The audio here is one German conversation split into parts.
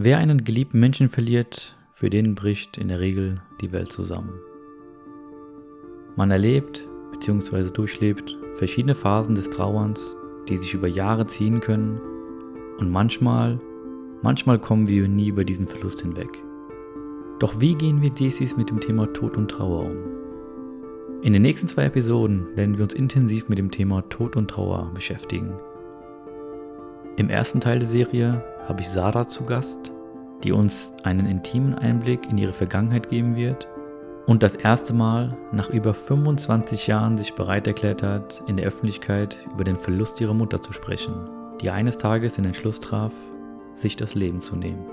Wer einen geliebten Menschen verliert, für den bricht in der Regel die Welt zusammen. Man erlebt bzw. durchlebt verschiedene Phasen des Trauerns, die sich über Jahre ziehen können und manchmal, manchmal kommen wir nie über diesen Verlust hinweg. Doch wie gehen wir dieses mit dem Thema Tod und Trauer um? In den nächsten zwei Episoden werden wir uns intensiv mit dem Thema Tod und Trauer beschäftigen. Im ersten Teil der Serie habe ich Sarah zu Gast, die uns einen intimen Einblick in ihre Vergangenheit geben wird und das erste Mal nach über 25 Jahren sich bereit erklärt hat, in der Öffentlichkeit über den Verlust ihrer Mutter zu sprechen, die eines Tages den Entschluss traf, sich das Leben zu nehmen.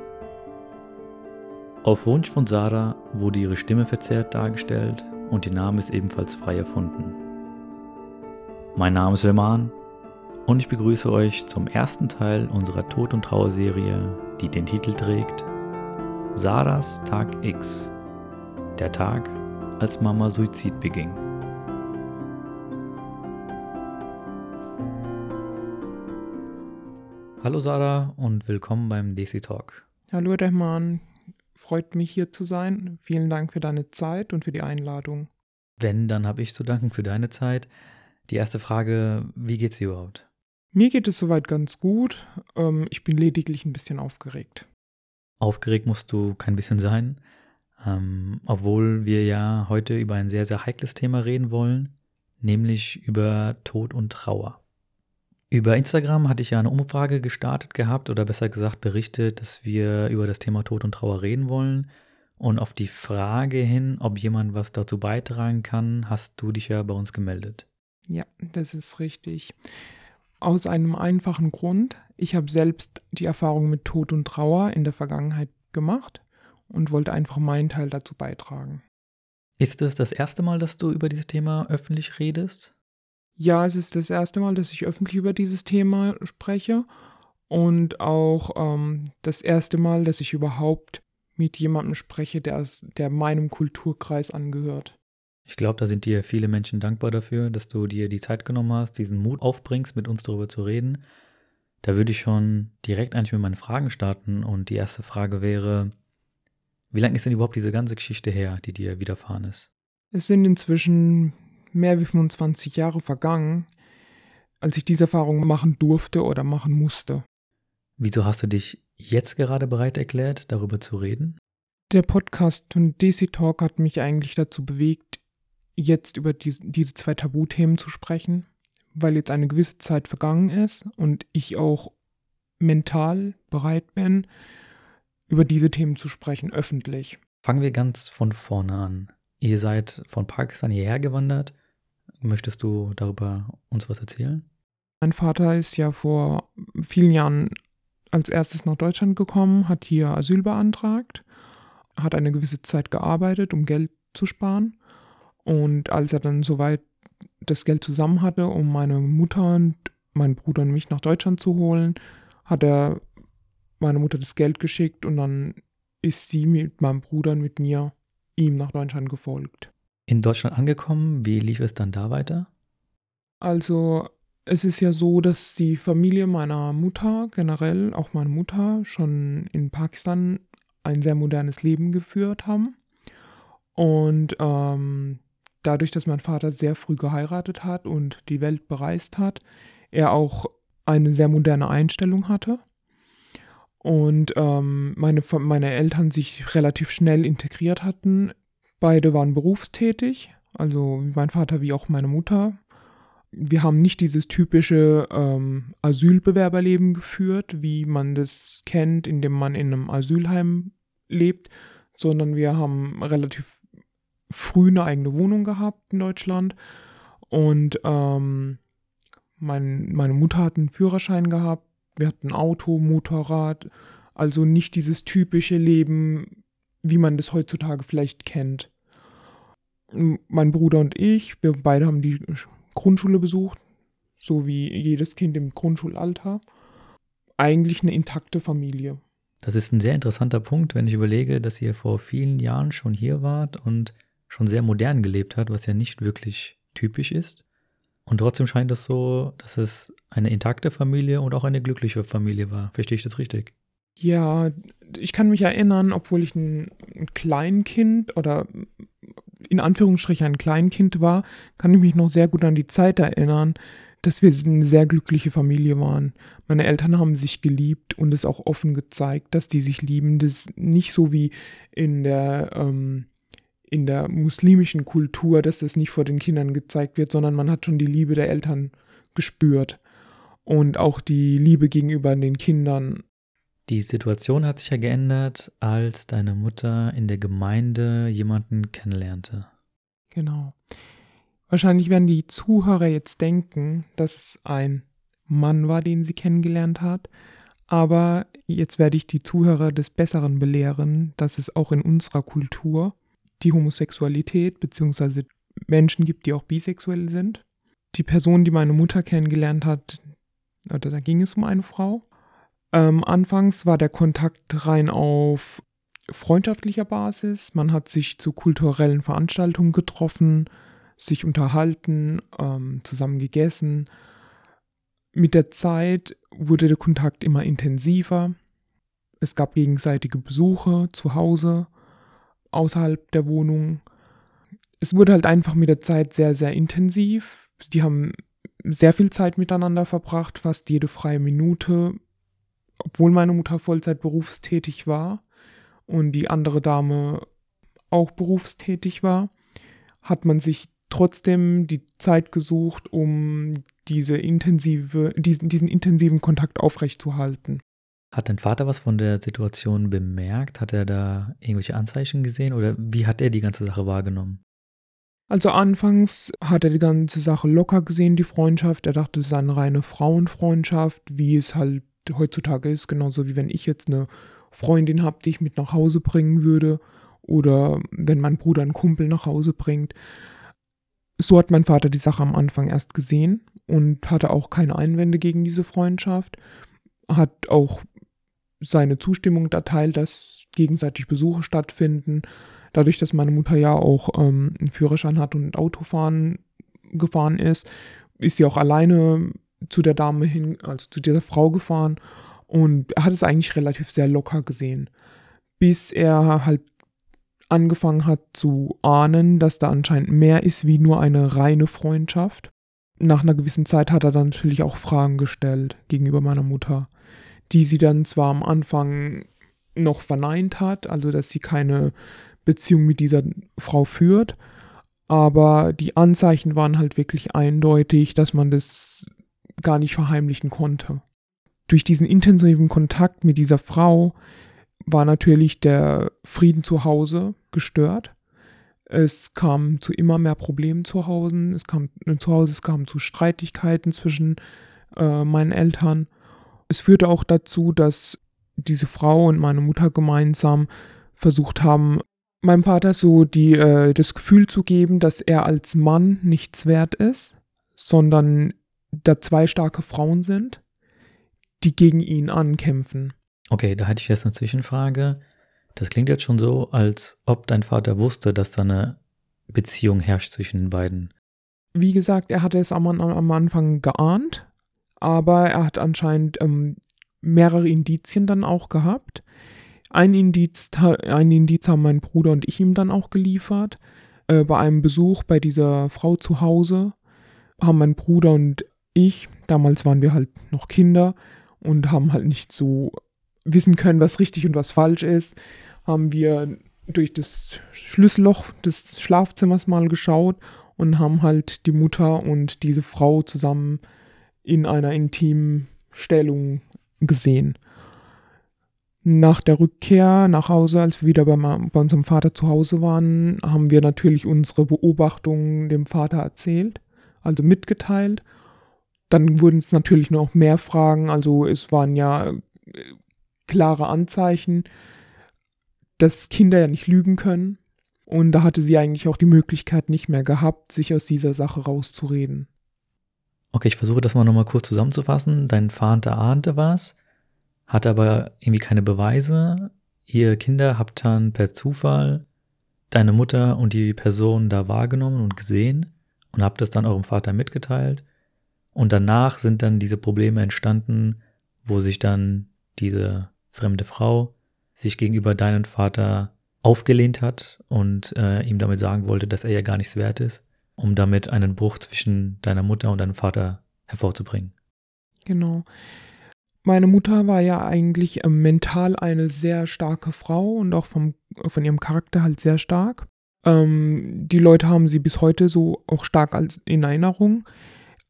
Auf Wunsch von Sarah wurde ihre Stimme verzerrt dargestellt und ihr Name ist ebenfalls frei erfunden. Mein Name ist Selman und ich begrüße euch zum ersten Teil unserer Tod- und Trauerserie, die den Titel trägt Sarahs Tag X der Tag, als Mama Suizid beging. Hallo Sarah und willkommen beim Desi Talk. Hallo Rehman, freut mich hier zu sein. Vielen Dank für deine Zeit und für die Einladung. Wenn, dann habe ich zu danken für deine Zeit. Die erste Frage, wie geht's dir überhaupt? Mir geht es soweit ganz gut. Ähm, ich bin lediglich ein bisschen aufgeregt. Aufgeregt musst du kein bisschen sein. Ähm, obwohl wir ja heute über ein sehr, sehr heikles Thema reden wollen, nämlich über Tod und Trauer. Über Instagram hatte ich ja eine Umfrage gestartet gehabt oder besser gesagt berichtet, dass wir über das Thema Tod und Trauer reden wollen. Und auf die Frage hin, ob jemand was dazu beitragen kann, hast du dich ja bei uns gemeldet. Ja, das ist richtig. Aus einem einfachen Grund. Ich habe selbst die Erfahrung mit Tod und Trauer in der Vergangenheit gemacht und wollte einfach meinen Teil dazu beitragen. Ist es das erste Mal, dass du über dieses Thema öffentlich redest? Ja, es ist das erste Mal, dass ich öffentlich über dieses Thema spreche und auch ähm, das erste Mal, dass ich überhaupt mit jemandem spreche, der, aus, der meinem Kulturkreis angehört. Ich glaube, da sind dir viele Menschen dankbar dafür, dass du dir die Zeit genommen hast, diesen Mut aufbringst, mit uns darüber zu reden. Da würde ich schon direkt eigentlich mit meinen Fragen starten und die erste Frage wäre, wie lange ist denn überhaupt diese ganze Geschichte her, die dir widerfahren ist? Es sind inzwischen mehr wie 25 Jahre vergangen, als ich diese Erfahrung machen durfte oder machen musste. Wieso hast du dich jetzt gerade bereit erklärt, darüber zu reden? Der Podcast von DC Talk hat mich eigentlich dazu bewegt, jetzt über die, diese zwei Tabuthemen zu sprechen, weil jetzt eine gewisse Zeit vergangen ist und ich auch mental bereit bin, über diese Themen zu sprechen, öffentlich. Fangen wir ganz von vorne an. Ihr seid von Pakistan hierher gewandert. Möchtest du darüber uns was erzählen? Mein Vater ist ja vor vielen Jahren als erstes nach Deutschland gekommen, hat hier Asyl beantragt, hat eine gewisse Zeit gearbeitet, um Geld zu sparen. Und als er dann soweit das Geld zusammen hatte, um meine Mutter und meinen Bruder und mich nach Deutschland zu holen, hat er meine Mutter das Geld geschickt und dann ist sie mit meinem Bruder und mit mir ihm nach Deutschland gefolgt. In Deutschland angekommen, wie lief es dann da weiter? Also es ist ja so, dass die Familie meiner Mutter, generell auch meine Mutter, schon in Pakistan ein sehr modernes Leben geführt haben. Und ähm, dadurch, dass mein Vater sehr früh geheiratet hat und die Welt bereist hat, er auch eine sehr moderne Einstellung hatte und ähm, meine, meine Eltern sich relativ schnell integriert hatten. Beide waren berufstätig, also mein Vater wie auch meine Mutter. Wir haben nicht dieses typische ähm, Asylbewerberleben geführt, wie man das kennt, indem man in einem Asylheim lebt, sondern wir haben relativ früh eine eigene Wohnung gehabt in Deutschland und ähm, mein, meine Mutter hat einen Führerschein gehabt, wir hatten Auto, Motorrad, also nicht dieses typische Leben, wie man das heutzutage vielleicht kennt. Mein Bruder und ich, wir beide haben die Grundschule besucht, so wie jedes Kind im Grundschulalter. Eigentlich eine intakte Familie. Das ist ein sehr interessanter Punkt, wenn ich überlege, dass ihr vor vielen Jahren schon hier wart und schon sehr modern gelebt habt, was ja nicht wirklich typisch ist. Und trotzdem scheint es so, dass es eine intakte Familie und auch eine glückliche Familie war. Verstehe ich das richtig? Ja, ich kann mich erinnern, obwohl ich ein, ein Kleinkind oder in Anführungsstrichen ein Kleinkind war, kann ich mich noch sehr gut an die Zeit erinnern, dass wir eine sehr glückliche Familie waren. Meine Eltern haben sich geliebt und es auch offen gezeigt, dass die sich lieben. Das ist nicht so wie in der, ähm, in der muslimischen Kultur, dass das nicht vor den Kindern gezeigt wird, sondern man hat schon die Liebe der Eltern gespürt und auch die Liebe gegenüber den Kindern. Die Situation hat sich ja geändert, als deine Mutter in der Gemeinde jemanden kennenlernte. Genau. Wahrscheinlich werden die Zuhörer jetzt denken, dass es ein Mann war, den sie kennengelernt hat. Aber jetzt werde ich die Zuhörer des Besseren belehren, dass es auch in unserer Kultur die Homosexualität bzw. Menschen gibt, die auch bisexuell sind. Die Person, die meine Mutter kennengelernt hat, oder da ging es um eine Frau. Ähm, anfangs war der Kontakt rein auf freundschaftlicher Basis. Man hat sich zu kulturellen Veranstaltungen getroffen, sich unterhalten, ähm, zusammen gegessen. Mit der Zeit wurde der Kontakt immer intensiver. Es gab gegenseitige Besuche zu Hause, außerhalb der Wohnung. Es wurde halt einfach mit der Zeit sehr, sehr intensiv. Die haben sehr viel Zeit miteinander verbracht, fast jede freie Minute, obwohl meine Mutter Vollzeit berufstätig war und die andere Dame auch berufstätig war, hat man sich trotzdem die Zeit gesucht, um diese intensive, diesen, diesen intensiven Kontakt aufrechtzuerhalten. Hat dein Vater was von der Situation bemerkt? Hat er da irgendwelche Anzeichen gesehen oder wie hat er die ganze Sache wahrgenommen? Also anfangs hat er die ganze Sache locker gesehen, die Freundschaft. Er dachte, es ist eine reine Frauenfreundschaft, wie es halt heutzutage ist, genauso wie wenn ich jetzt eine Freundin habe, die ich mit nach Hause bringen würde oder wenn mein Bruder einen Kumpel nach Hause bringt. So hat mein Vater die Sache am Anfang erst gesehen und hatte auch keine Einwände gegen diese Freundschaft, hat auch seine Zustimmung erteilt, dass gegenseitig Besuche stattfinden. Dadurch, dass meine Mutter ja auch ähm, einen Führerschein hat und Autofahren gefahren ist, ist sie auch alleine zu der Dame hin, also zu dieser Frau gefahren und er hat es eigentlich relativ sehr locker gesehen, bis er halt angefangen hat zu ahnen, dass da anscheinend mehr ist wie nur eine reine Freundschaft. Nach einer gewissen Zeit hat er dann natürlich auch Fragen gestellt gegenüber meiner Mutter, die sie dann zwar am Anfang noch verneint hat, also dass sie keine Beziehung mit dieser Frau führt, aber die Anzeichen waren halt wirklich eindeutig, dass man das gar nicht verheimlichen konnte. Durch diesen intensiven Kontakt mit dieser Frau war natürlich der Frieden zu Hause gestört. Es kam zu immer mehr Problemen zu Hause. Es kam zu Hause, es kam zu Streitigkeiten zwischen äh, meinen Eltern. Es führte auch dazu, dass diese Frau und meine Mutter gemeinsam versucht haben, meinem Vater so die, äh, das Gefühl zu geben, dass er als Mann nichts wert ist, sondern da zwei starke Frauen sind, die gegen ihn ankämpfen. Okay, da hätte ich jetzt eine Zwischenfrage. Das klingt jetzt schon so, als ob dein Vater wusste, dass da eine Beziehung herrscht zwischen den beiden. Wie gesagt, er hatte es am, am Anfang geahnt, aber er hat anscheinend ähm, mehrere Indizien dann auch gehabt. Ein Indiz, ein Indiz haben mein Bruder und ich ihm dann auch geliefert. Äh, bei einem Besuch bei dieser Frau zu Hause haben mein Bruder und ich, damals waren wir halt noch Kinder und haben halt nicht so wissen können, was richtig und was falsch ist, haben wir durch das Schlüsselloch des Schlafzimmers mal geschaut und haben halt die Mutter und diese Frau zusammen in einer intimen Stellung gesehen. Nach der Rückkehr nach Hause, als wir wieder bei, bei, unserem Vater zu Hause waren, haben wir natürlich unsere Beobachtungen dem Vater erzählt, also mitgeteilt dann wurden es natürlich noch mehr Fragen, also es waren ja äh, klare Anzeichen, dass Kinder ja nicht lügen können. Und da hatte sie eigentlich auch die Möglichkeit nicht mehr gehabt, sich aus dieser Sache rauszureden. Okay, ich versuche das mal nochmal kurz zusammenzufassen. Dein Vater ahnte was, hatte aber irgendwie keine Beweise. Ihr Kinder habt dann per Zufall deine Mutter und die Person da wahrgenommen und gesehen und habt das dann eurem Vater mitgeteilt. Und danach sind dann diese Probleme entstanden, wo sich dann diese fremde Frau sich gegenüber deinem Vater aufgelehnt hat und äh, ihm damit sagen wollte, dass er ja gar nichts wert ist, um damit einen Bruch zwischen deiner Mutter und deinem Vater hervorzubringen. Genau. Meine Mutter war ja eigentlich äh, mental eine sehr starke Frau und auch vom, von ihrem Charakter halt sehr stark. Ähm, die Leute haben sie bis heute so auch stark als in Erinnerung.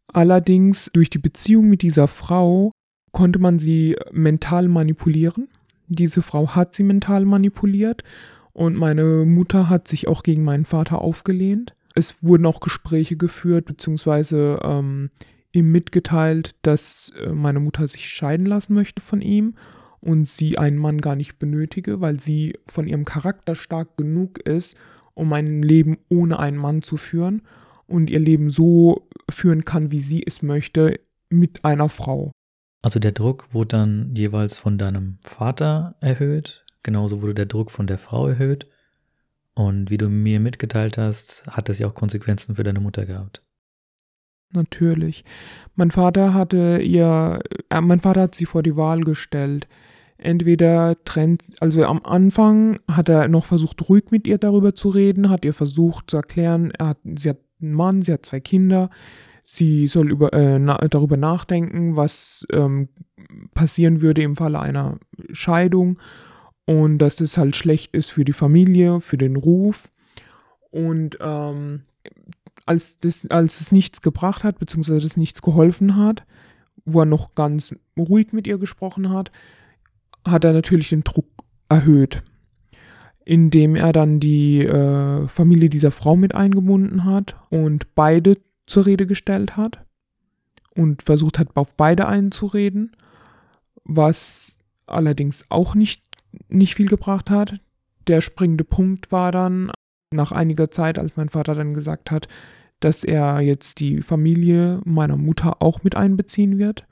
Allerdings durch die Beziehung mit dieser Frau konnte man sie mental manipulieren. Diese Frau hat sie mental manipuliert und meine Mutter hat sich auch gegen meinen Vater aufgelehnt. Es wurden auch Gespräche geführt, beziehungsweise ähm, ihm mitgeteilt, dass äh, meine Mutter sich scheiden lassen möchte von ihm und sie einen Mann gar nicht benötige, weil sie von ihrem Charakter stark genug ist, um ein Leben ohne einen Mann zu führen und ihr Leben so führen kann, wie sie es möchte, mit einer Frau. Also der Druck wurde dann jeweils von deinem Vater erhöht, genauso wurde der Druck von der Frau erhöht. Und wie du mir mitgeteilt hast, hat das ja auch Konsequenzen für deine Mutter gehabt. Natürlich. Mein Vater hatte ihr, äh, mein Vater hat sie vor die Wahl gestellt. Entweder trennt, also am Anfang hat er noch versucht, ruhig mit ihr darüber zu reden, hat ihr versucht zu erklären, er hat, sie hat einen Mann, sie hat zwei Kinder, sie soll über, äh, na, darüber nachdenken, was ähm, passieren würde im Falle einer Scheidung und dass es halt schlecht ist für die Familie, für den Ruf. Und ähm, als, das, als es nichts gebracht hat, beziehungsweise es nichts geholfen hat, wo er noch ganz ruhig mit ihr gesprochen hat, hat er natürlich den Druck erhöht, indem er dann die äh, Familie dieser Frau mit eingebunden hat und beide zur Rede gestellt hat und versucht hat, auf beide einzureden, was allerdings auch nicht, nicht viel gebracht hat. Der springende Punkt war dann nach einiger Zeit, als mein Vater dann gesagt hat, dass er jetzt die Familie meiner Mutter auch mit einbeziehen wird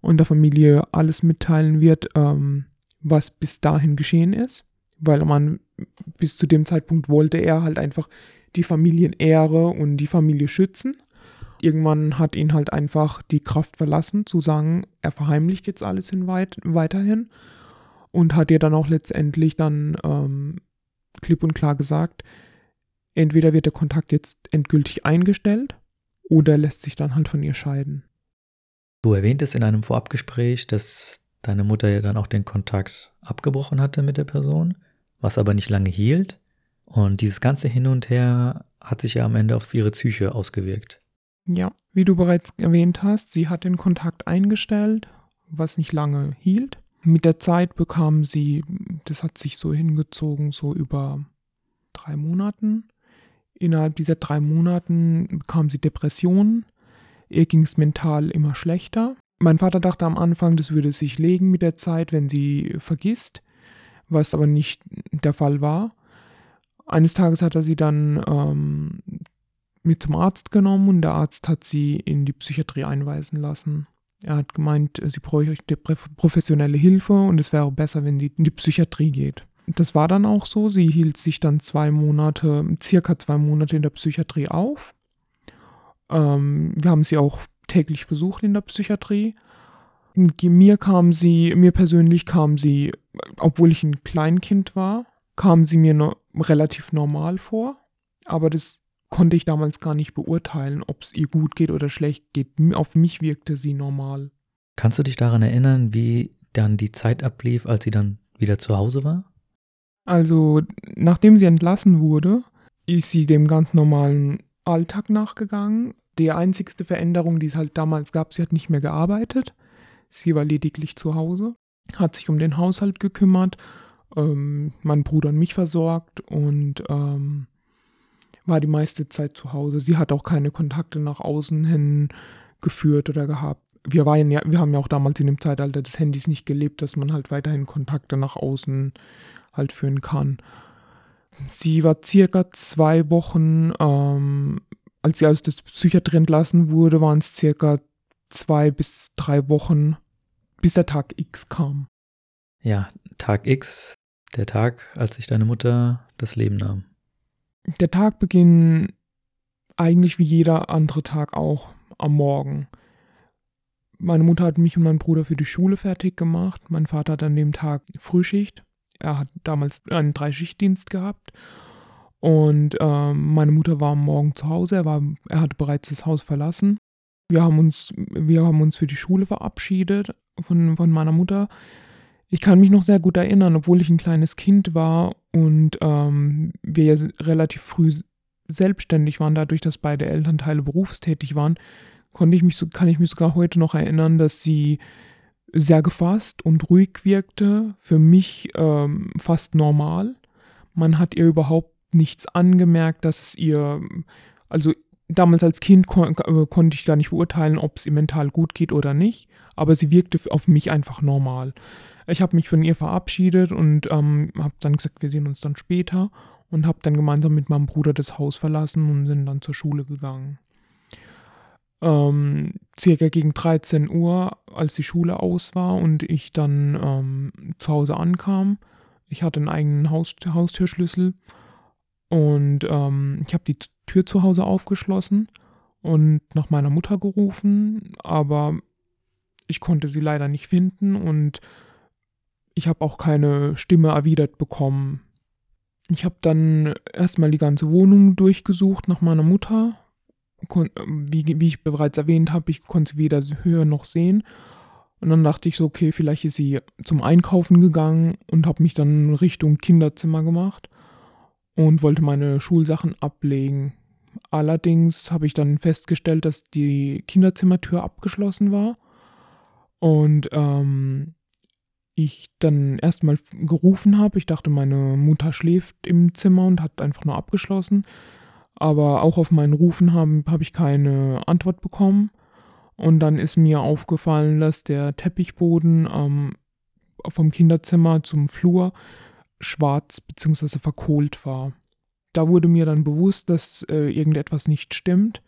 und der Familie alles mitteilen wird, ähm, was bis dahin geschehen ist, weil man bis zu dem Zeitpunkt wollte er halt einfach die Familienehre und die Familie schützen. Irgendwann hat ihn halt einfach die Kraft verlassen, zu sagen, er verheimlicht jetzt alles in weit, weiterhin und hat ihr dann auch letztendlich dann ähm, klipp und klar gesagt, entweder wird der Kontakt jetzt endgültig eingestellt oder lässt sich dann halt von ihr scheiden. Du erwähntest in einem Vorabgespräch, dass deine Mutter ja dann auch den Kontakt abgebrochen hatte mit der Person, was aber nicht lange hielt. Und dieses ganze Hin und Her hat sich ja am Ende auf ihre Psyche ausgewirkt. Ja, wie du bereits erwähnt hast, sie hat den Kontakt eingestellt, was nicht lange hielt. Mit der Zeit bekam sie, das hat sich so hingezogen, so über drei Monaten. Innerhalb dieser drei Monaten bekam sie Depressionen. Ihr ging es mental immer schlechter. Mein Vater dachte am Anfang, das würde sich legen mit der Zeit, wenn sie vergisst, was aber nicht der Fall war. Eines Tages hat er sie dann ähm, mit zum Arzt genommen und der Arzt hat sie in die Psychiatrie einweisen lassen. Er hat gemeint, sie bräuchte professionelle Hilfe und es wäre besser, wenn sie in die Psychiatrie geht. Das war dann auch so. Sie hielt sich dann zwei Monate, circa zwei Monate in der Psychiatrie auf. Ähm, wir haben sie auch täglich besucht in der Psychiatrie. Mir kam sie, mir persönlich kam sie, obwohl ich ein Kleinkind war, kam sie mir no relativ normal vor. Aber das konnte ich damals gar nicht beurteilen, ob es ihr gut geht oder schlecht geht. Auf mich wirkte sie normal. Kannst du dich daran erinnern, wie dann die Zeit ablief, als sie dann wieder zu Hause war? Also, nachdem sie entlassen wurde, ist sie dem ganz normalen Alltag nachgegangen. Die einzigste Veränderung, die es halt damals gab, sie hat nicht mehr gearbeitet. Sie war lediglich zu Hause, hat sich um den Haushalt gekümmert, ähm, mein Bruder und mich versorgt und ähm, war die meiste Zeit zu Hause. Sie hat auch keine Kontakte nach außen hin geführt oder gehabt. Wir, waren ja, wir haben ja auch damals in dem Zeitalter des Handys nicht gelebt, dass man halt weiterhin Kontakte nach außen halt führen kann. Sie war circa zwei Wochen, ähm, als sie aus der Psychiatrie entlassen wurde, waren es circa zwei bis drei Wochen, bis der Tag X kam. Ja, Tag X, der Tag, als sich deine Mutter das Leben nahm. Der Tag beginnt eigentlich wie jeder andere Tag auch am Morgen. Meine Mutter hat mich und meinen Bruder für die Schule fertig gemacht. Mein Vater hat an dem Tag Frühschicht. er hat damals einen Dreischichtdienst gehabt und ähm, meine Mutter war am Morgen zu Hause, er, war, er hatte bereits das Haus verlassen. Wir haben uns, wir haben uns für die Schule verabschiedet von, von meiner Mutter. Ich kann mich noch sehr gut erinnern, obwohl ich ein kleines Kind war und ähm, wir ja relativ früh selbstständig waren, dadurch, dass beide Elternteile berufstätig waren, konnte ich mich so, kann ich mich sogar heute noch erinnern, dass sie sehr gefasst und ruhig wirkte, für mich ähm, fast normal. Man hat ihr überhaupt nichts angemerkt, dass es ihr, also damals als Kind kon äh, konnte ich gar nicht beurteilen, ob es ihr mental gut geht oder nicht, aber sie wirkte auf mich einfach normal. Ich habe mich von ihr verabschiedet und ähm, habe dann gesagt, wir sehen uns dann später und habe dann gemeinsam mit meinem Bruder das Haus verlassen und sind dann zur Schule gegangen. Ähm, circa gegen 13 Uhr, als die Schule aus war und ich dann ähm, zu Hause ankam, ich hatte einen eigenen Haus Haustürschlüssel und ähm, ich habe die Tür zu Hause aufgeschlossen und nach meiner Mutter gerufen, aber ich konnte sie leider nicht finden und ich habe auch keine Stimme erwidert bekommen. Ich habe dann erstmal die ganze Wohnung durchgesucht nach meiner Mutter. Wie, wie ich bereits erwähnt habe, ich konnte sie weder hören noch sehen. Und dann dachte ich so, okay, vielleicht ist sie zum Einkaufen gegangen und habe mich dann Richtung Kinderzimmer gemacht und wollte meine Schulsachen ablegen. Allerdings habe ich dann festgestellt, dass die Kinderzimmertür abgeschlossen war. Und ähm, ich dann erstmal gerufen habe. Ich dachte, meine Mutter schläft im Zimmer und hat einfach nur abgeschlossen. Aber auch auf meinen Rufen habe hab ich keine Antwort bekommen. Und dann ist mir aufgefallen, dass der Teppichboden ähm, vom Kinderzimmer zum Flur schwarz bzw. verkohlt war. Da wurde mir dann bewusst, dass äh, irgendetwas nicht stimmt,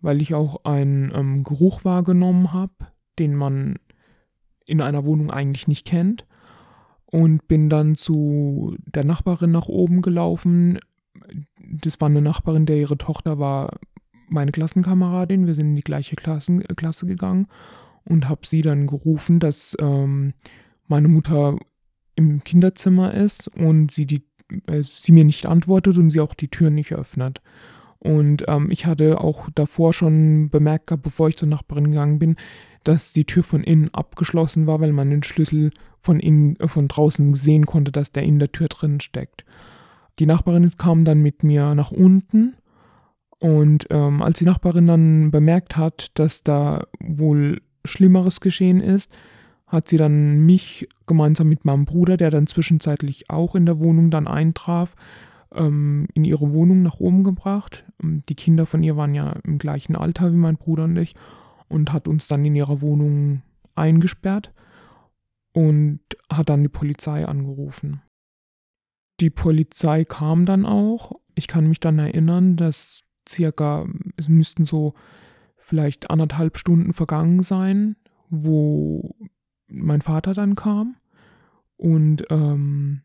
weil ich auch einen ähm, Geruch wahrgenommen habe, den man in einer Wohnung eigentlich nicht kennt. Und bin dann zu der Nachbarin nach oben gelaufen. Das war eine Nachbarin, der ihre Tochter war meine Klassenkameradin. Wir sind in die gleiche Klassen, Klasse gegangen und habe sie dann gerufen, dass ähm, meine Mutter im Kinderzimmer ist und sie, die, äh, sie mir nicht antwortet und sie auch die Tür nicht öffnet. Und ähm, ich hatte auch davor schon bemerkt gehabt, bevor ich zur Nachbarin gegangen bin, dass die Tür von innen abgeschlossen war, weil man den Schlüssel von innen, äh, von draußen sehen konnte, dass der in der Tür drin steckt. Die Nachbarin kam dann mit mir nach unten und ähm, als die Nachbarin dann bemerkt hat, dass da wohl Schlimmeres geschehen ist, hat sie dann mich gemeinsam mit meinem Bruder, der dann zwischenzeitlich auch in der Wohnung dann eintraf, ähm, in ihre Wohnung nach oben gebracht. Die Kinder von ihr waren ja im gleichen Alter wie mein Bruder und ich und hat uns dann in ihrer Wohnung eingesperrt und hat dann die Polizei angerufen. Die Polizei kam dann auch. Ich kann mich dann erinnern, dass circa, es müssten so vielleicht anderthalb Stunden vergangen sein, wo mein Vater dann kam und ähm,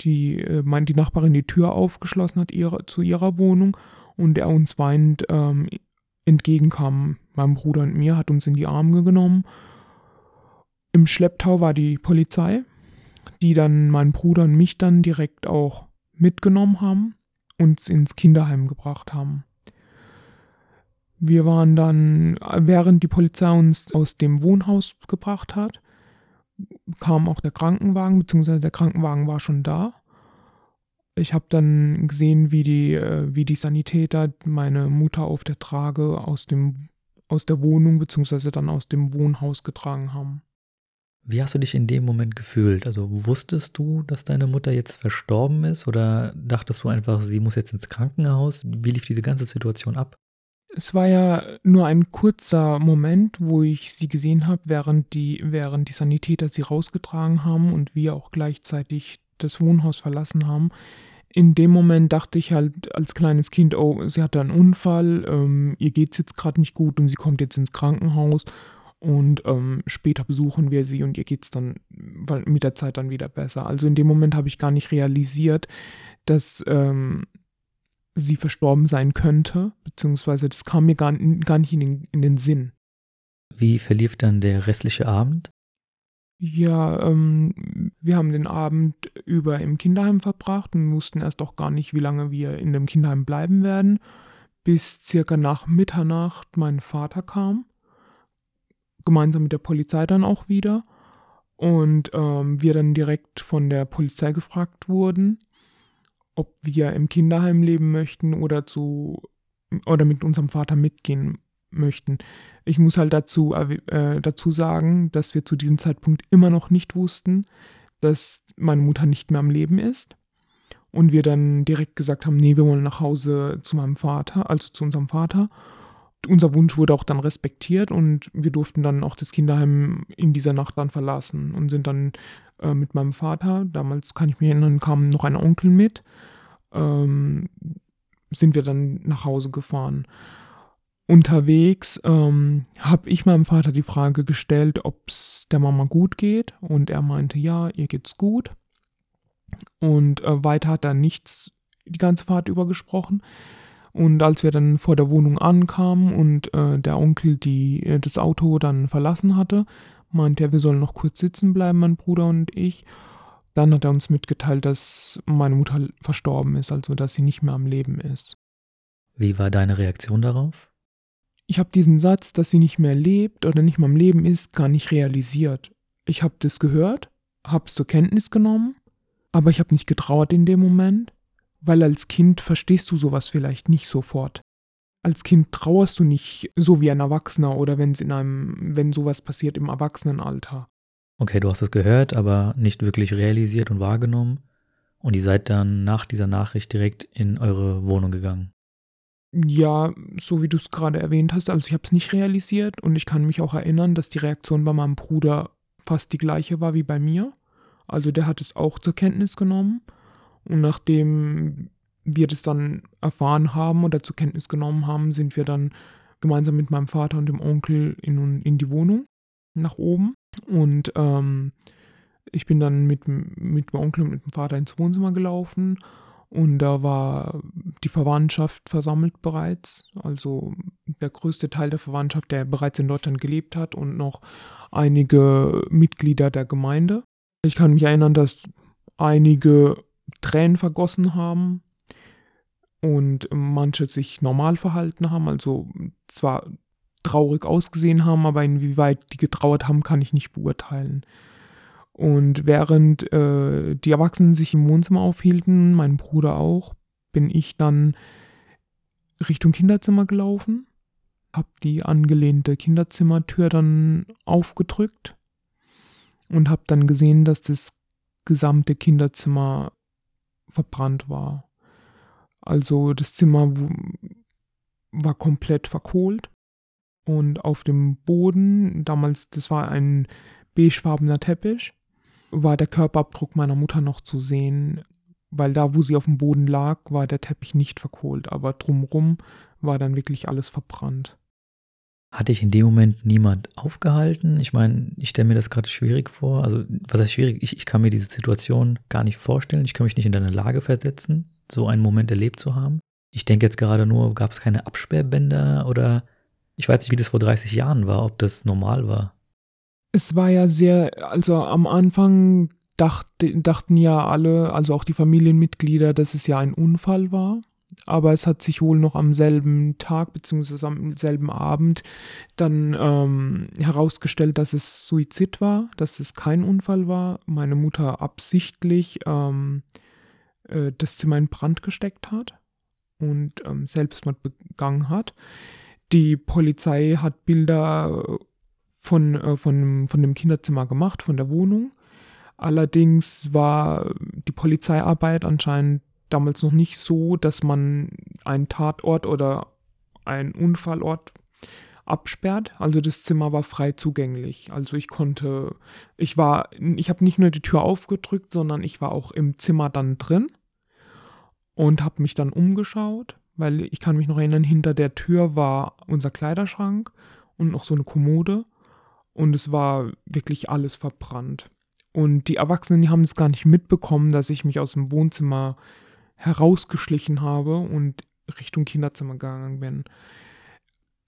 die, äh, mein, die Nachbarin die Tür aufgeschlossen hat ihre, zu ihrer Wohnung und er uns weinend ähm, entgegenkam, meinem Bruder und mir, hat uns in die Arme genommen. Im Schlepptau war die Polizei, die dann meinen Bruder und mich dann direkt auch mitgenommen haben und ins Kinderheim gebracht haben. Wir waren dann, während die Polizei uns aus dem Wohnhaus gebracht hat, kam auch der Krankenwagen, beziehungsweise der Krankenwagen war schon da ich habe dann gesehen, wie die, äh, wie die Sanitäter meine Mutter auf der Trage aus, dem, aus der Wohnung bzw. dann aus dem Wohnhaus getragen haben. Wie hast du dich in dem Moment gefühlt? Also wusstest du, dass deine Mutter jetzt verstorben ist oder dachtest du einfach, sie muss jetzt ins Krankenhaus? Wie lief diese ganze Situation ab? Es war ja nur ein kurzer Moment, wo ich sie gesehen habe, während die, während die Sanitäter sie rausgetragen haben und wir auch gleichzeitig das Wohnhaus verlassen haben in dem Moment dachte ich halt als kleines Kind, oh, sie hatte einen Unfall, ähm, ihr geht es jetzt gerade nicht gut und sie kommt jetzt ins Krankenhaus und ähm, später besuchen wir sie und ihr geht es dann mit der Zeit dann wieder besser. Also in dem Moment habe ich gar nicht realisiert, dass ähm, sie verstorben sein könnte, beziehungsweise das kam mir gar, gar nicht in den, in den Sinn. Wie verlief dann der restliche Abend? Ja, ähm, Wir haben den Abend über im Kinderheim verbracht und wussten erst auch gar nicht, wie lange wir in dem Kinderheim bleiben werden, bis circa nach Mitternacht mein Vater kam, gemeinsam mit der Polizei dann auch wieder und ähm, wir dann direkt von der Polizei gefragt wurden, ob wir im Kinderheim leben möchten oder zu oder mit unserem Vater mitgehen möchten. Ich muss halt dazu, äh, dazu sagen, dass wir zu diesem Zeitpunkt immer noch nicht wussten, dass meine Mutter nicht mehr am Leben ist. Und wir dann direkt gesagt haben, nee, wir wollen nach Hause zu meinem Vater, also zu unserem Vater. Unser Wunsch wurde auch dann respektiert und wir durften dann auch das Kinderheim in dieser Nacht dann verlassen und sind dann äh, mit meinem Vater, damals kann ich mich erinnern, kam noch ein Onkel mit, ähm, sind wir dann nach Hause gefahren. Unterwegs ähm, habe ich meinem Vater die Frage gestellt, ob es der Mama gut geht und er meinte, ja, ihr geht's gut. Und äh, weiter hat er nichts die ganze Fahrt über gesprochen. Und als wir dann vor der Wohnung ankamen und äh, der Onkel die, äh, das Auto dann verlassen hatte, meinte er, wir sollen noch kurz sitzen bleiben, mein Bruder und ich. Dann hat er uns mitgeteilt, dass meine Mutter verstorben ist, also dass sie nicht mehr am Leben ist. Wie war deine Reaktion darauf? Ich habe diesen Satz, dass sie nicht mehr lebt oder nicht mehr am Leben ist, gar nicht realisiert. Ich habe das gehört, habe es zur Kenntnis genommen, aber ich habe nicht getrauert in dem Moment weil als Kind verstehst du sowas vielleicht nicht sofort. Als Kind trauerst du nicht so wie ein Erwachsener oder wenn in einem, wenn sowas passiert im Erwachsenenalter. Okay, du hast es gehört, aber nicht wirklich realisiert und wahrgenommen. Und ihr seid dann nach dieser Nachricht direkt in eure Wohnung gegangen. Ja, so wie du es gerade erwähnt hast, also ich habe es nicht realisiert und ich kann mich auch erinnern, dass die Reaktion bei meinem Bruder fast die gleiche war wie bei mir. Also der hat es auch zur Kenntnis genommen und nachdem wir das dann erfahren haben oder zur Kenntnis genommen haben, sind wir dann gemeinsam mit meinem Vater und dem Onkel in, in die Wohnung nach oben. Und ähm, ich bin dann mit, mit dem Onkel und mit dem Vater ins Wohnzimmer gelaufen. Und da war die Verwandtschaft versammelt bereits. Also der größte Teil der Verwandtschaft, der bereits in Deutschland gelebt hat und noch einige Mitglieder der Gemeinde. Ich kann mich erinnern, dass einige Tränen vergossen haben und manche sich normal verhalten haben, also zwar traurig ausgesehen haben, aber inwieweit die getrauert haben, kann ich nicht beurteilen. Und während äh, die Erwachsenen sich im Wohnzimmer aufhielten, mein Bruder auch, bin ich dann Richtung Kinderzimmer gelaufen, habe die angelehnte Kinderzimmertür dann aufgedrückt und habe dann gesehen, dass das gesamte Kinderzimmer verbrannt war. Also das Zimmer war komplett verkohlt und auf dem Boden, damals, das war ein beigefarbener Teppich, war der Körperabdruck meiner Mutter noch zu sehen, weil da, wo sie auf dem Boden lag, war der Teppich nicht verkohlt, aber drumrum war dann wirklich alles verbrannt. Hatte ich in dem Moment niemand aufgehalten? Ich meine, ich stelle mir das gerade schwierig vor. Also, was heißt schwierig? Ich, ich kann mir diese Situation gar nicht vorstellen. Ich kann mich nicht in deine Lage versetzen, so einen Moment erlebt zu haben. Ich denke jetzt gerade nur, gab es keine Absperrbänder oder ich weiß nicht, wie das vor 30 Jahren war, ob das normal war. Es war ja sehr, also am Anfang dachte, dachten ja alle, also auch die Familienmitglieder, dass es ja ein Unfall war aber es hat sich wohl noch am selben Tag bzw. am selben Abend dann ähm, herausgestellt, dass es Suizid war, dass es kein Unfall war. Meine Mutter absichtlich ähm, äh, das Zimmer in Brand gesteckt hat und ähm, Selbstmord begangen hat. Die Polizei hat Bilder von, äh, von, von dem Kinderzimmer gemacht, von der Wohnung. Allerdings war die Polizeiarbeit anscheinend damals noch nicht so, dass man einen Tatort oder einen Unfallort absperrt. Also das Zimmer war frei zugänglich. Also ich konnte, ich war, ich habe nicht nur die Tür aufgedrückt, sondern ich war auch im Zimmer dann drin und habe mich dann umgeschaut, weil ich kann mich noch erinnern, hinter der Tür war unser Kleiderschrank und noch so eine Kommode und es war wirklich alles verbrannt. Und die Erwachsenen, die haben es gar nicht mitbekommen, dass ich mich aus dem Wohnzimmer herausgeschlichen habe und Richtung Kinderzimmer gegangen bin.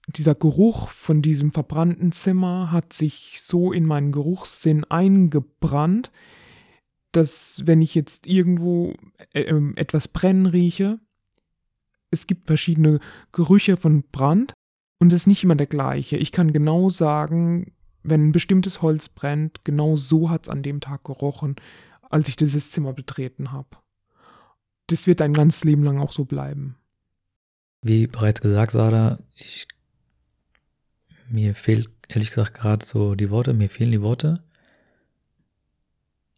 Dieser Geruch von diesem verbrannten Zimmer hat sich so in meinen Geruchssinn eingebrannt, dass wenn ich jetzt irgendwo äh, ähm, etwas brennen rieche, es gibt verschiedene Gerüche von Brand und es ist nicht immer der gleiche. Ich kann genau sagen, wenn ein bestimmtes Holz brennt, genau so hat es an dem Tag gerochen, als ich dieses Zimmer betreten habe. Das wird ein ganzes Leben lang auch so bleiben. Wie bereits gesagt, Sada, ich, mir fehlt ehrlich gesagt gerade so die Worte, mir fehlen die Worte.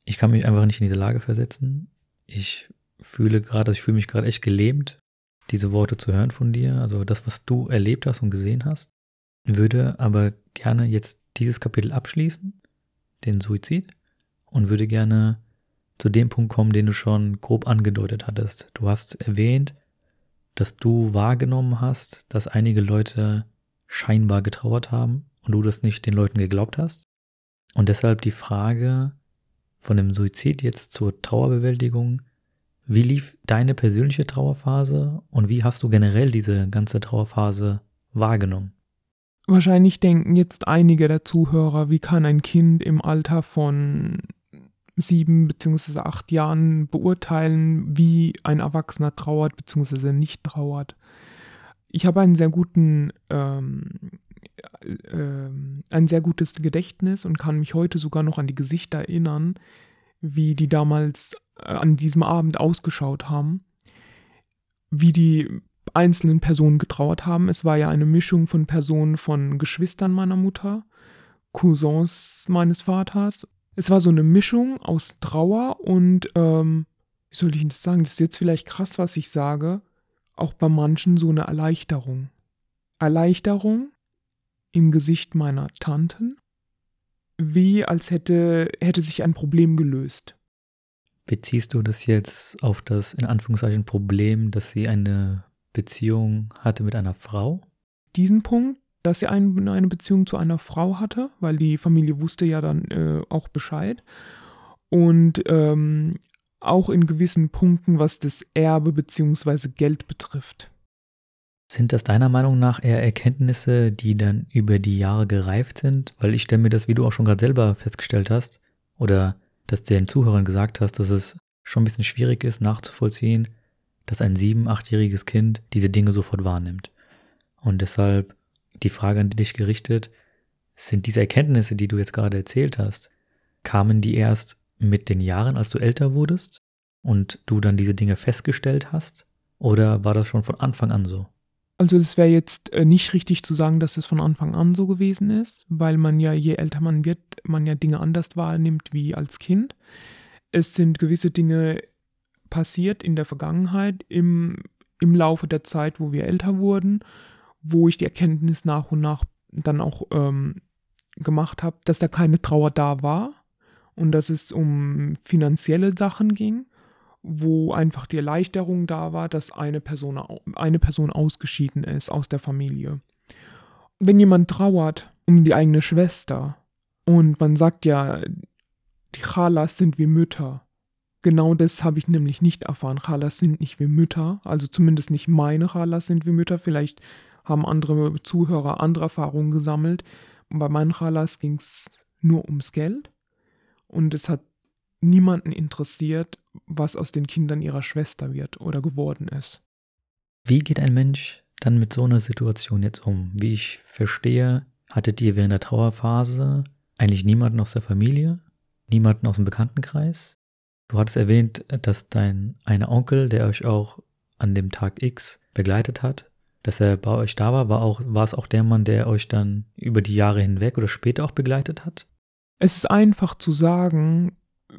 Ich kann mich einfach nicht in diese Lage versetzen. Ich fühle gerade, ich fühle mich gerade echt gelähmt, diese Worte zu hören von dir, also das, was du erlebt hast und gesehen hast. Würde aber gerne jetzt dieses Kapitel abschließen, den Suizid, und würde gerne zu dem Punkt kommen, den du schon grob angedeutet hattest. Du hast erwähnt, dass du wahrgenommen hast, dass einige Leute scheinbar getrauert haben und du das nicht den Leuten geglaubt hast. Und deshalb die Frage von dem Suizid jetzt zur Trauerbewältigung. Wie lief deine persönliche Trauerphase und wie hast du generell diese ganze Trauerphase wahrgenommen? Wahrscheinlich denken jetzt einige der Zuhörer, wie kann ein Kind im Alter von sieben bzw. acht Jahren beurteilen, wie ein Erwachsener trauert bzw. nicht trauert. Ich habe einen sehr guten, ähm, äh, ein sehr gutes Gedächtnis und kann mich heute sogar noch an die Gesichter erinnern, wie die damals äh, an diesem Abend ausgeschaut haben, wie die einzelnen Personen getrauert haben. Es war ja eine Mischung von Personen von Geschwistern meiner Mutter, Cousins meines Vaters. Es war so eine Mischung aus Trauer und, ähm, wie soll ich das sagen? Das ist jetzt vielleicht krass, was ich sage. Auch bei manchen so eine Erleichterung. Erleichterung im Gesicht meiner Tanten, wie als hätte, hätte sich ein Problem gelöst. Beziehst du das jetzt auf das in Anführungszeichen Problem, dass sie eine Beziehung hatte mit einer Frau? Diesen Punkt, dass sie ein, eine Beziehung zu einer Frau hatte, weil die Familie wusste ja dann äh, auch Bescheid. Und ähm, auch in gewissen Punkten, was das Erbe bzw. Geld betrifft. Sind das deiner Meinung nach eher Erkenntnisse, die dann über die Jahre gereift sind? Weil ich stelle mir das, wie du auch schon gerade selber festgestellt hast, oder dass du den Zuhörern gesagt hast, dass es schon ein bisschen schwierig ist nachzuvollziehen, dass ein sieben-, achtjähriges Kind diese Dinge sofort wahrnimmt. Und deshalb die Frage an dich gerichtet, sind diese Erkenntnisse, die du jetzt gerade erzählt hast, kamen die erst mit den Jahren, als du älter wurdest und du dann diese Dinge festgestellt hast? Oder war das schon von Anfang an so? Also es wäre jetzt äh, nicht richtig zu sagen, dass es von Anfang an so gewesen ist, weil man ja, je älter man wird, man ja Dinge anders wahrnimmt wie als Kind. Es sind gewisse Dinge passiert in der Vergangenheit, im, im Laufe der Zeit, wo wir älter wurden, wo ich die Erkenntnis nach und nach dann auch ähm, gemacht habe, dass da keine Trauer da war und dass es um finanzielle Sachen ging, wo einfach die Erleichterung da war, dass eine Person, eine Person ausgeschieden ist aus der Familie. Wenn jemand trauert um die eigene Schwester und man sagt ja, die Chalas sind wie Mütter, Genau das habe ich nämlich nicht erfahren. Chalas sind nicht wie Mütter, also zumindest nicht meine Chalas sind wie Mütter. Vielleicht haben andere Zuhörer andere Erfahrungen gesammelt. Und bei meinen Chalas ging es nur ums Geld und es hat niemanden interessiert, was aus den Kindern ihrer Schwester wird oder geworden ist. Wie geht ein Mensch dann mit so einer Situation jetzt um? Wie ich verstehe, hattet ihr während der Trauerphase eigentlich niemanden aus der Familie, niemanden aus dem Bekanntenkreis? Du hattest erwähnt, dass dein einer Onkel, der euch auch an dem Tag X begleitet hat, dass er bei euch da war, war, auch, war es auch der Mann, der euch dann über die Jahre hinweg oder später auch begleitet hat? Es ist einfach zu sagen,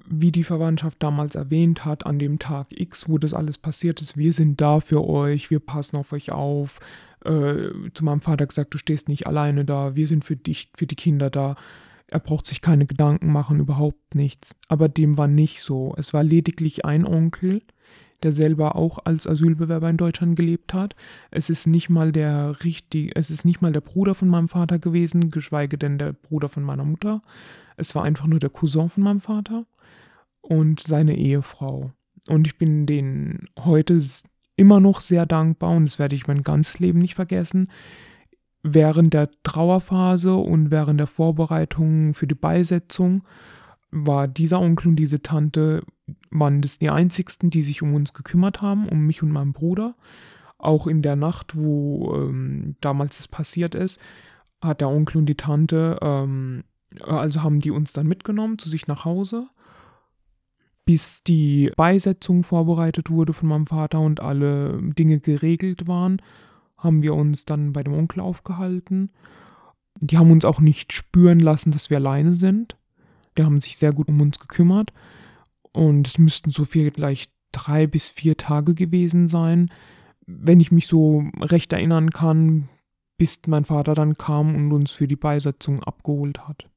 wie die Verwandtschaft damals erwähnt hat, an dem Tag X, wo das alles passiert ist, wir sind da für euch, wir passen auf euch auf. Äh, zu meinem Vater gesagt, du stehst nicht alleine da, wir sind für dich, für die Kinder da. Er braucht sich keine Gedanken machen, überhaupt nichts. Aber dem war nicht so. Es war lediglich ein Onkel, der selber auch als Asylbewerber in Deutschland gelebt hat. Es ist nicht mal der richtige, es ist nicht mal der Bruder von meinem Vater gewesen, geschweige denn der Bruder von meiner Mutter. Es war einfach nur der Cousin von meinem Vater und seine Ehefrau. Und ich bin denen heute immer noch sehr dankbar und das werde ich mein ganzes Leben nicht vergessen während der Trauerphase und während der Vorbereitungen für die Beisetzung war dieser Onkel und diese Tante, waren das die einzigsten, die sich um uns gekümmert haben, um mich und meinen Bruder. Auch in der Nacht, wo ähm, damals das passiert ist, hat der Onkel und die Tante, ähm, also haben die uns dann mitgenommen zu sich nach Hause, bis die Beisetzung vorbereitet wurde von meinem Vater und alle Dinge geregelt waren, haben wir uns dann bei dem Onkel aufgehalten. Die haben uns auch nicht spüren lassen, dass wir alleine sind. Die haben sich sehr gut um uns gekümmert. Und es müssten so vielleicht drei bis vier Tage gewesen sein, wenn ich mich so recht erinnern kann, bis mein Vater dann kam und uns für die Beisetzung abgeholt hat.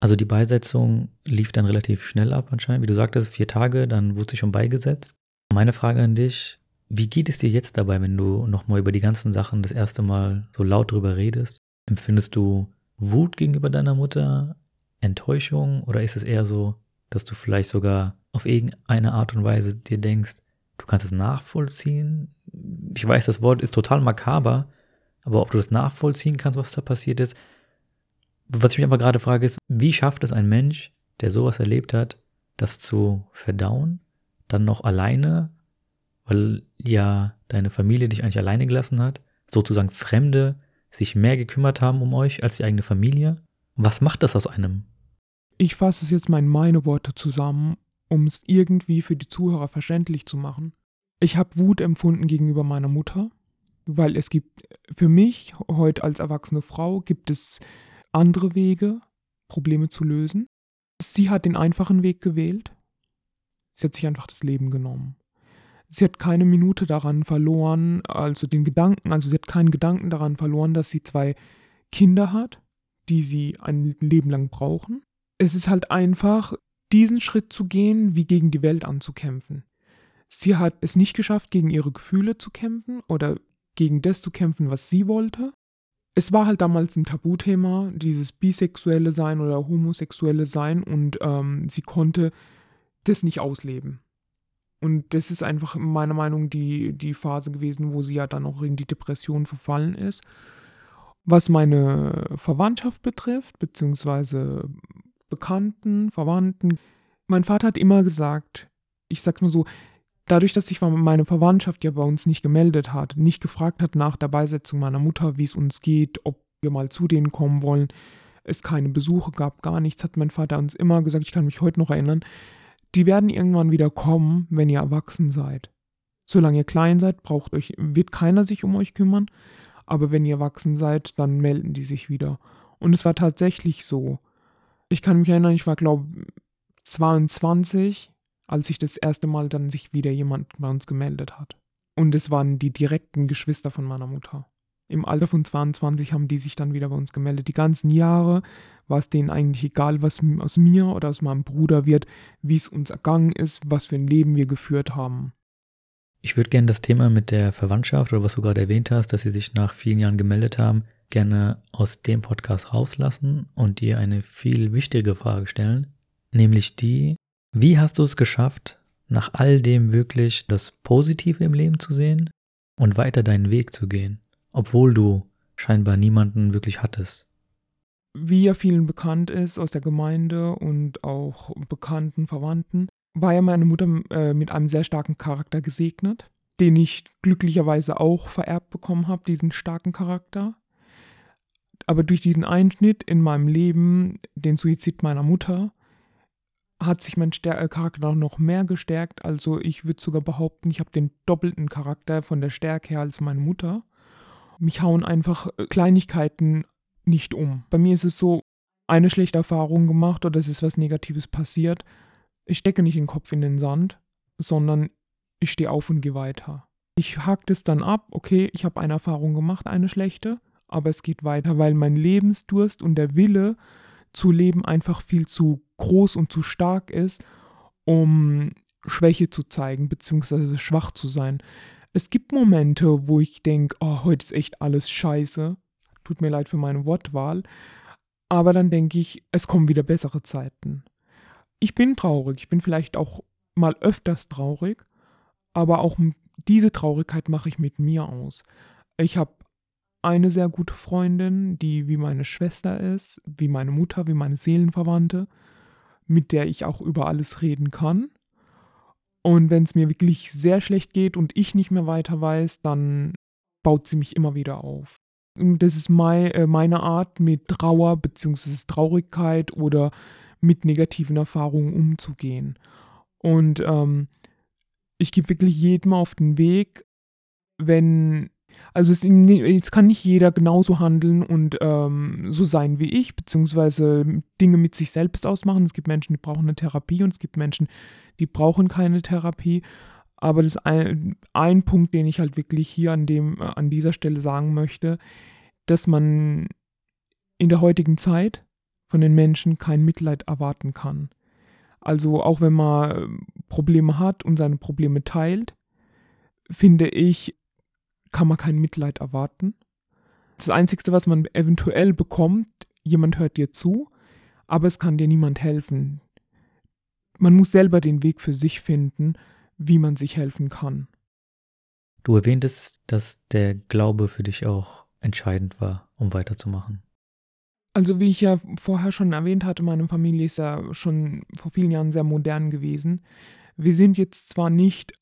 Also die Beisetzung lief dann relativ schnell ab anscheinend. Wie du sagtest, vier Tage, dann wurde sie schon beigesetzt. Meine Frage an dich, wie geht es dir jetzt dabei, wenn du nochmal über die ganzen Sachen das erste Mal so laut drüber redest? Empfindest du Wut gegenüber deiner Mutter, Enttäuschung oder ist es eher so, dass du vielleicht sogar auf irgendeine Art und Weise dir denkst, du kannst es nachvollziehen? Ich weiß, das Wort ist total makaber, aber ob du das nachvollziehen kannst, was da passiert ist, was ich mich aber gerade frage, ist, wie schafft es ein Mensch, der sowas erlebt hat, das zu verdauen, dann noch alleine, weil ja deine Familie dich eigentlich alleine gelassen hat, sozusagen Fremde sich mehr gekümmert haben um euch als die eigene Familie? Was macht das aus einem? Ich fasse es jetzt mal in meine Worte zusammen, um es irgendwie für die Zuhörer verständlich zu machen. Ich habe Wut empfunden gegenüber meiner Mutter, weil es gibt für mich heute als erwachsene Frau gibt es andere Wege, Probleme zu lösen. Sie hat den einfachen Weg gewählt. Sie hat sich einfach das Leben genommen. Sie hat keine Minute daran verloren, also den Gedanken, also sie hat keinen Gedanken daran verloren, dass sie zwei Kinder hat, die sie ein Leben lang brauchen. Es ist halt einfach, diesen Schritt zu gehen, wie gegen die Welt anzukämpfen. Sie hat es nicht geschafft, gegen ihre Gefühle zu kämpfen oder gegen das zu kämpfen, was sie wollte, es war halt damals ein Tabuthema, dieses bisexuelle Sein oder homosexuelle Sein und ähm, sie konnte das nicht ausleben. Und das ist einfach meiner Meinung die, die Phase gewesen, wo sie ja dann auch in die Depression verfallen ist. Was meine Verwandtschaft betrifft, beziehungsweise Bekannten, Verwandten, mein Vater hat immer gesagt, ich sag mal so, dadurch, dass sich meine Verwandtschaft ja bei uns nicht gemeldet hat, nicht gefragt hat nach der Beisetzung meiner Mutter, wie es uns geht, ob wir mal zu denen kommen wollen, es keine Besuche gab, gar nichts, hat mein Vater uns immer gesagt, ich kann mich heute noch erinnern, die werden irgendwann wieder kommen, wenn ihr erwachsen seid. Solange ihr klein seid, braucht euch, wird keiner sich um euch kümmern, aber wenn ihr erwachsen seid, dann melden die sich wieder. Und es war tatsächlich so. Ich kann mich erinnern, ich war, glaube 22, als sich das erste Mal dann sich wieder jemand bei uns gemeldet hat. Und es waren die direkten Geschwister von meiner Mutter. Im Alter von 22 haben die sich dann wieder bei uns gemeldet. Die ganzen Jahre war es denen eigentlich egal, was aus mir oder aus meinem Bruder wird, wie es uns ergangen ist, was für ein Leben wir geführt haben. Ich würde gerne das Thema mit der Verwandtschaft oder was du gerade erwähnt hast, dass sie sich nach vielen Jahren gemeldet haben, gerne aus dem Podcast rauslassen und dir eine viel wichtige Frage stellen, nämlich die, wie hast du es geschafft, nach all dem wirklich das Positive im Leben zu sehen und weiter deinen Weg zu gehen, obwohl du scheinbar niemanden wirklich hattest? Wie ja vielen bekannt ist aus der Gemeinde und auch bekannten Verwandten, war ja meine Mutter äh, mit einem sehr starken Charakter gesegnet, den ich glücklicherweise auch vererbt bekommen habe, diesen starken Charakter. Aber durch diesen Einschnitt in meinem Leben, den Suizid meiner Mutter, hat sich mein Stär äh, Charakter noch mehr gestärkt. Also ich würde sogar behaupten, ich habe den doppelten Charakter von der Stärke her als meine Mutter. Mich hauen einfach äh, Kleinigkeiten nicht um. Bei mir ist es so, eine schlechte Erfahrung gemacht oder es ist was Negatives passiert. Ich stecke nicht den Kopf in den Sand, sondern ich stehe auf und gehe weiter. Ich hake das dann ab, okay, ich habe eine Erfahrung gemacht, eine schlechte, aber es geht weiter, weil mein Lebensdurst und der Wille zu leben einfach viel zu groß und zu stark ist, um Schwäche zu zeigen, beziehungsweise schwach zu sein. Es gibt Momente, wo ich denke, oh, heute ist echt alles scheiße. Tut mir leid für meine Wortwahl. Aber dann denke ich, es kommen wieder bessere Zeiten. Ich bin traurig, ich bin vielleicht auch mal öfters traurig, aber auch diese Traurigkeit mache ich mit mir aus. Ich habe eine sehr gute Freundin, die wie meine Schwester ist, wie meine Mutter, wie meine Seelenverwandte mit der ich auch über alles reden kann. Und wenn es mir wirklich sehr schlecht geht und ich nicht mehr weiter weiß, dann baut sie mich immer wieder auf. Und das ist mein, äh, meine Art, mit Trauer bzw. Traurigkeit oder mit negativen Erfahrungen umzugehen. Und ähm, ich gebe wirklich jedem auf den Weg, wenn, also es, jetzt kann nicht jeder genauso handeln und ähm, so sein wie ich, beziehungsweise Dinge mit sich selbst ausmachen. Es gibt Menschen, die brauchen eine Therapie und es gibt Menschen, die brauchen keine Therapie. Aber das ein, ein Punkt, den ich halt wirklich hier an, dem, an dieser Stelle sagen möchte, dass man in der heutigen Zeit von den Menschen kein Mitleid erwarten kann. Also auch wenn man Probleme hat und seine Probleme teilt, finde ich, kann man kein Mitleid erwarten. Das Einzige, was man eventuell bekommt, jemand hört dir zu, aber es kann dir niemand helfen. Man muss selber den Weg für sich finden, wie man sich helfen kann. Du erwähntest, dass der Glaube für dich auch entscheidend war, um weiterzumachen. Also wie ich ja vorher schon erwähnt hatte, meine Familie ist ja schon vor vielen Jahren sehr modern gewesen. Wir sind jetzt zwar nicht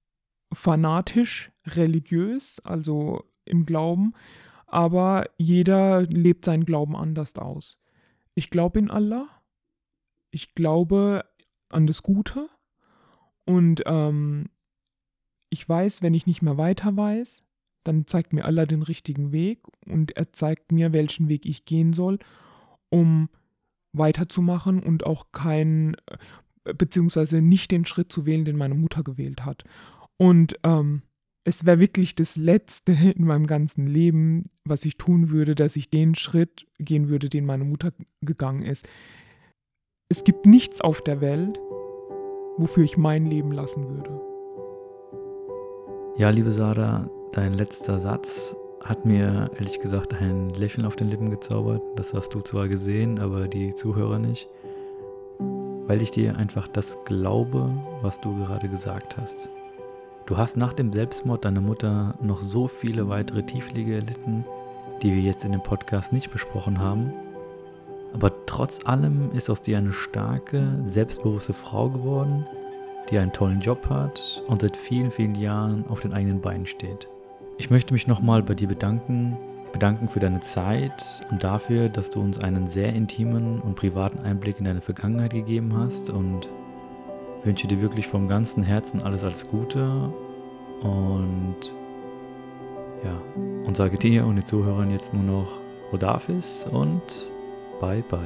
fanatisch religiös, also im Glauben, aber jeder lebt seinen Glauben anders aus. Ich glaube in Allah, ich glaube an das Gute und ähm, ich weiß, wenn ich nicht mehr weiter weiß, dann zeigt mir Allah den richtigen Weg und er zeigt mir, welchen Weg ich gehen soll um weiterzumachen und auch keinen, äh, beziehungsweise nicht den Schritt zu wählen, den meine Mutter gewählt hat. Und ähm, es wäre wirklich das Letzte in meinem ganzen Leben, was ich tun würde, dass ich den Schritt gehen würde, den meine Mutter gegangen ist. Es gibt nichts auf der Welt, wofür ich mein Leben lassen würde. Ja, liebe Sada, dein letzter Satz hat mir ehrlich gesagt ein Lächeln auf den Lippen gezaubert. Das hast du zwar gesehen, aber die Zuhörer nicht. Weil ich dir einfach das glaube, was du gerade gesagt hast. Du hast nach dem Selbstmord deiner Mutter noch so viele weitere Tiefliege erlitten, die wir jetzt in dem Podcast nicht besprochen haben. Aber trotz allem ist aus dir eine starke, selbstbewusste Frau geworden, die einen tollen Job hat und seit vielen, vielen Jahren auf den eigenen Beinen steht. Ich möchte mich nochmal bei dir bedanken, bedanken für deine Zeit und dafür, dass du uns einen sehr intimen und privaten Einblick in deine Vergangenheit gegeben hast und wünsche dir wirklich vom ganzen Herzen alles, alles Gute und ja, und sage dir und den Zuhörern jetzt nur noch Rodafis und bye bye.